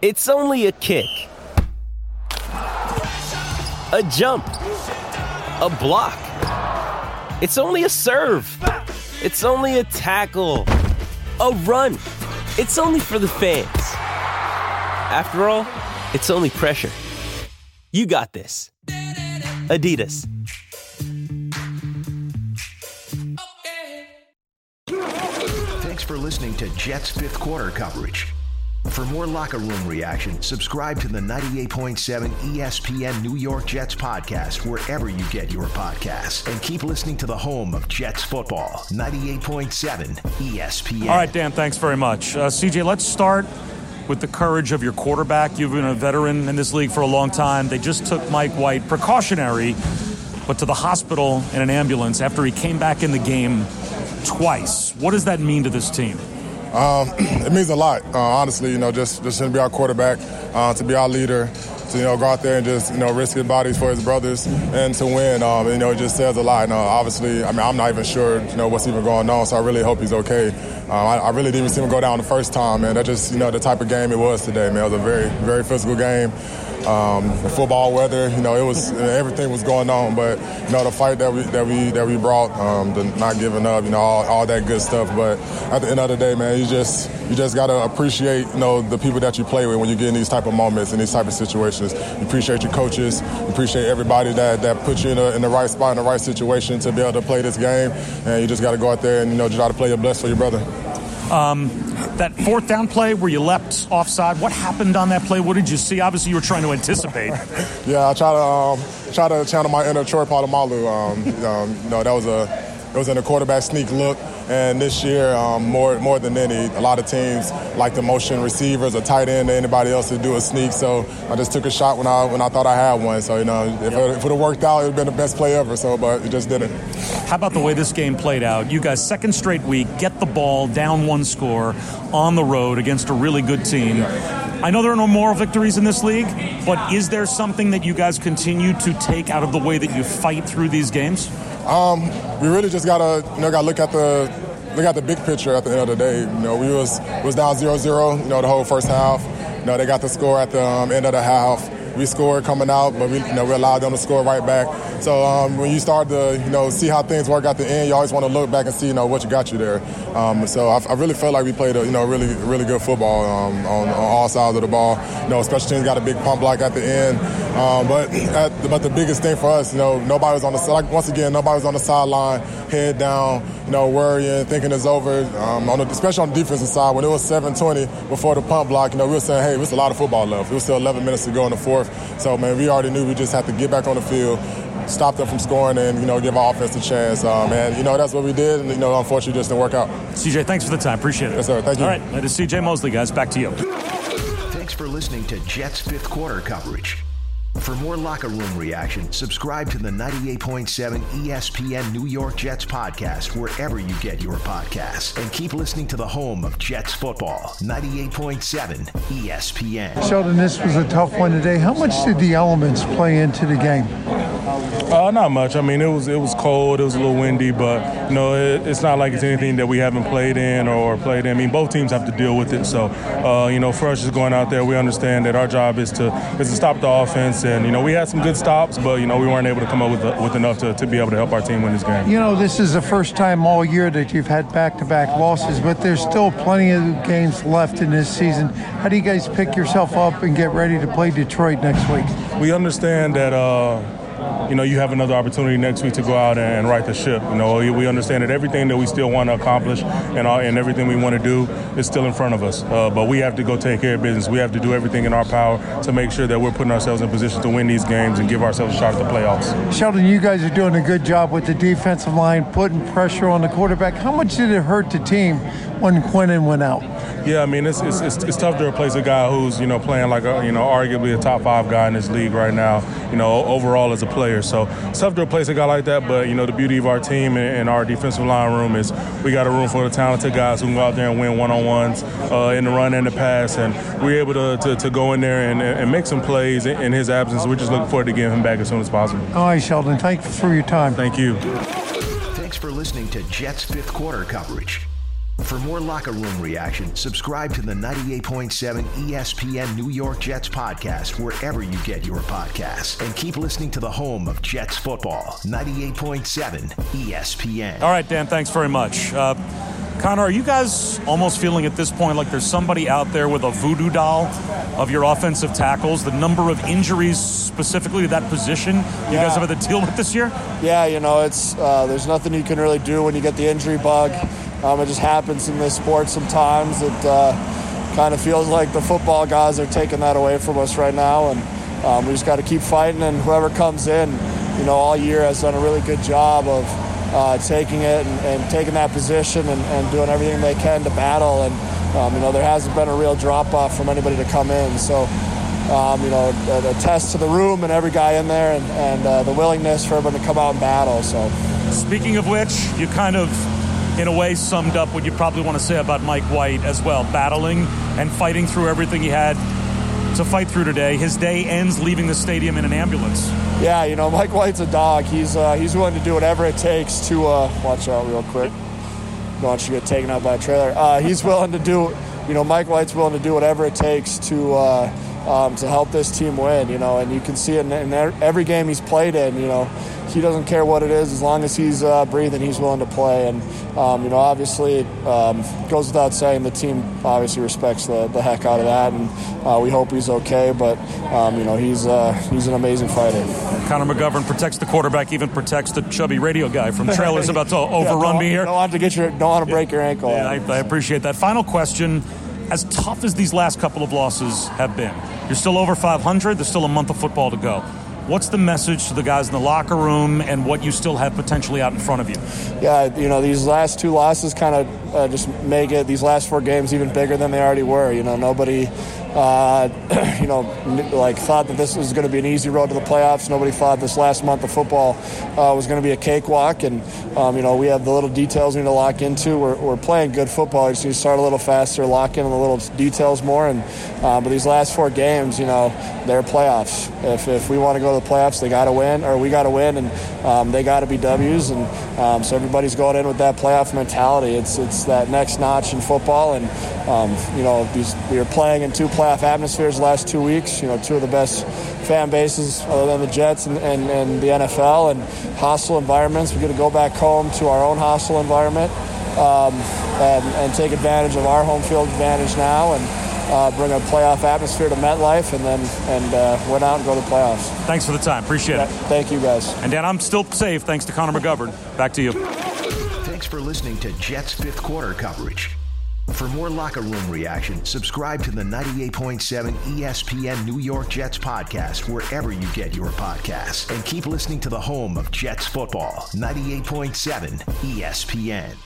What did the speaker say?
It's only a kick, a jump, a block. It's only a serve. It's only a tackle, a run. It's only for the fans. After all, it's only pressure. You got this. Adidas. Thanks for listening to Jets fifth quarter coverage. For more locker room reaction, subscribe to the 98.7 ESPN New York Jets podcast wherever you get your podcasts. And keep listening to the home of Jets football, 98.7 ESPN. All right, Dan, thanks very much. Uh, CJ, let's start with the courage of your quarterback. You've been a veteran in this league for a long time. They just took Mike White, precautionary, but to the hospital in an ambulance after he came back in the game twice. What does that mean to this team? Um, it means a lot, uh, honestly. You know, just just to be our quarterback, uh, to be our leader, to you know go out there and just you know risk his bodies for his brothers and to win. Um, you know, it just says a lot. Uh, obviously, I mean, I'm not even sure you know what's even going on, so I really hope he's okay. Uh, I, I, really didn't even see him go down the first time, man. That just you know the type of game it was today, man. It was a very very physical game. Um, the football weather, you know, it was everything was going on, but you know the fight that we that we that we brought, um, the not giving up, you know, all, all that good stuff. But at the end of the day, man, you just you just gotta appreciate you know the people that you play with when you get in these type of moments in these type of situations. You appreciate your coaches, you appreciate everybody that that puts you in, a, in the right spot in the right situation to be able to play this game, and you just got to go out there and you know try to play your best for your brother. Um, that fourth down play where you leapt offside, what happened on that play? What did you see? Obviously, you were trying to anticipate. yeah, I try to um, try to channel my inner Troy Polamalu. Um, um, you know, that was a it was in a quarterback sneak look. And this year, um, more more than any, a lot of teams like the motion receivers, a tight end, or anybody else to do a sneak. So I just took a shot when I when I thought I had one. So you know, if, yep. it would have worked out, it would have been the best play ever. So, but it just didn't. How about the way this game played out? You guys, second straight week, get the ball down one score on the road against a really good team. I know there are no moral victories in this league, but is there something that you guys continue to take out of the way that you fight through these games? Um, we really just gotta, you know, gotta look at the look at the big picture at the end of the day. You know, we was was down 0-0, you know, the whole first half. You know, they got the score at the um, end of the half. We scored coming out, but we, you know, we allowed them to score right back. So um, when you start to, you know, see how things work at the end, you always want to look back and see, you know, what you got you there. Um, so I, I, really felt like we played a, you know, really, really good football um, on, on, all sides of the ball. You know, special teams got a big punt block at the end. Um, but at, but the biggest thing for us, you know, nobody was on the like once again, nobody was on the sideline, head down, you know, worrying, thinking it's over. Um, on the, especially on the defensive side, when it was 7:20 before the punt block, you know, we were saying, hey, it's a lot of football left. It was still 11 minutes to go in the fourth. So man, we already knew we just had to get back on the field stop them from scoring and you know give our offense a chance. Um, and you know that's what we did. And you know unfortunately just didn't work out. CJ, thanks for the time. Appreciate it. Yes, sir. Thank you. All right, that is CJ Mosley, guys. Back to you. Thanks for listening to Jets fifth quarter coverage. For more locker room reaction, subscribe to the 98.7 ESPN New York Jets podcast wherever you get your podcasts. And keep listening to the home of Jets football, 98.7 ESPN. Sheldon, this was a tough one today. How much did the elements play into the game? Uh, not much. I mean, it was it was cold. It was a little windy, but you know, it, it's not like it's anything that we haven't played in or played in. I mean, both teams have to deal with it. So, uh, you know, for us just going out there, we understand that our job is to is to stop the offense. And you know, we had some good stops, but you know, we weren't able to come up with with enough to, to be able to help our team win this game. You know, this is the first time all year that you've had back-to-back losses, but there's still plenty of games left in this season. How do you guys pick yourself up and get ready to play Detroit next week? We understand that. Uh, you know, you have another opportunity next week to go out and right the ship. You know, we understand that everything that we still want to accomplish and, all, and everything we want to do is still in front of us. Uh, but we have to go take care of business. We have to do everything in our power to make sure that we're putting ourselves in position to win these games and give ourselves a shot at the playoffs. Sheldon, you guys are doing a good job with the defensive line, putting pressure on the quarterback. How much did it hurt the team when Quinnen went out? Yeah, I mean it's, it's, it's, it's, tough to replace a guy who's you know playing like a you know arguably a top five guy in this league right now. You know overall as a player, so it's tough to replace a guy like that. But you know the beauty of our team and, and our defensive line room is we got a room full of talented guys who can go out there and win one on ones uh, in the run and the pass, and we're able to, to, to go in there and, and make some plays in, in his absence. We're just looking forward to getting him back as soon as possible. All right, Sheldon. Thank you for your time. Thank you. Thanks for listening to Jets fifth quarter coverage. For more locker room reaction, subscribe to the 98.7 ESPN New York Jets podcast wherever you get your podcasts. And keep listening to the home of Jets football, 98.7 ESPN. All right, Dan, thanks very much. Uh, Connor, are you guys almost feeling at this point like there's somebody out there with a voodoo doll of your offensive tackles? The number of injuries specifically to that position you Yeah. guys have had to deal with this year? Yeah, you know, it's uh, there's nothing you can really do when you get the injury bug. Um, it just happens in this sport sometimes. It uh, kind of feels like the football guys are taking that away from us right now, and um, we just got to keep fighting. And whoever comes in, you know, all year has done a really good job of uh, taking it and, and taking that position and, and doing everything they can to battle. And um, you know, there hasn't been a real drop off from anybody to come in. So um, you know, a, a test to the room and every guy in there and, and uh, the willingness for everyone to come out and battle. So, Speaking of which, you kind of, in a way, summed up what you probably want to say about Mike White as well, battling and fighting through everything he had to fight through today. His day ends leaving the stadium in an ambulance. yeah, you know, Mike White's a dog. He's uh, he's willing to do whatever it takes to uh, watch out real quick. Don't want you get taken out by a trailer. Uh, he's willing to do, you know, Mike White's willing to do whatever it takes to. Um, to help this team win, you know, and you can see it in, in every game he's played in. You know, he doesn't care what it is as long as he's uh, breathing, he's willing to play. And um, you know, obviously, um, goes without saying the team obviously respects the, the heck out of that, and uh, we hope he's okay. But um, you know, he's uh, he's an amazing fighter. Connor McGovern protects the quarterback, even protects the chubby radio guy from trailers about to overrun don't, me here. Don't want to get your don't want to break your ankle. Yeah, I, I appreciate that. Final question. As tough as these last couple of losses have been, you're still over 500. There's still a month of football to go. What's the message to the guys in the locker room and what you still have potentially out in front of you? yeah, you know, these last two losses kind of uh, just make it these last four games even bigger than they already were. You know, nobody, uh, you know, like thought that this was going to be an easy road to the playoffs. Nobody thought this last month of football uh, was going to be a cakewalk. And um, you know, we have the little details we need to lock into. We're, we're playing good football. We just need to start a little faster, lock in on the little details more. And uh, but these last four games, you know, they're playoffs. If, if we want to go to the playoffs, they got to win, or we got to win, and um, they got to be W's. And um, so everybody's going in with that playoff mentality. It's it's that next notch in football, and um, you know these we are playing in two playoff atmospheres the last two weeks. You know, two of the best fan bases other than the Jets and, and, and the NFL, and hostile environments. We get to go back home to our own hostile environment um, and, and take advantage of our home field advantage now, and. Uh, bring a playoff atmosphere to MetLife, and then and uh, went out and go to the playoffs. Thanks for the time. Appreciate it. Thank you, guys. And Dan, I'm still safe thanks to Connor McGovern. Back to you. For listening to Jets fifth quarter coverage. For more locker room reaction, subscribe to the 98.7 ESPN New York Jets podcast wherever you get your podcasts. And keep listening to the home of Jets football, 98.7 ESPN.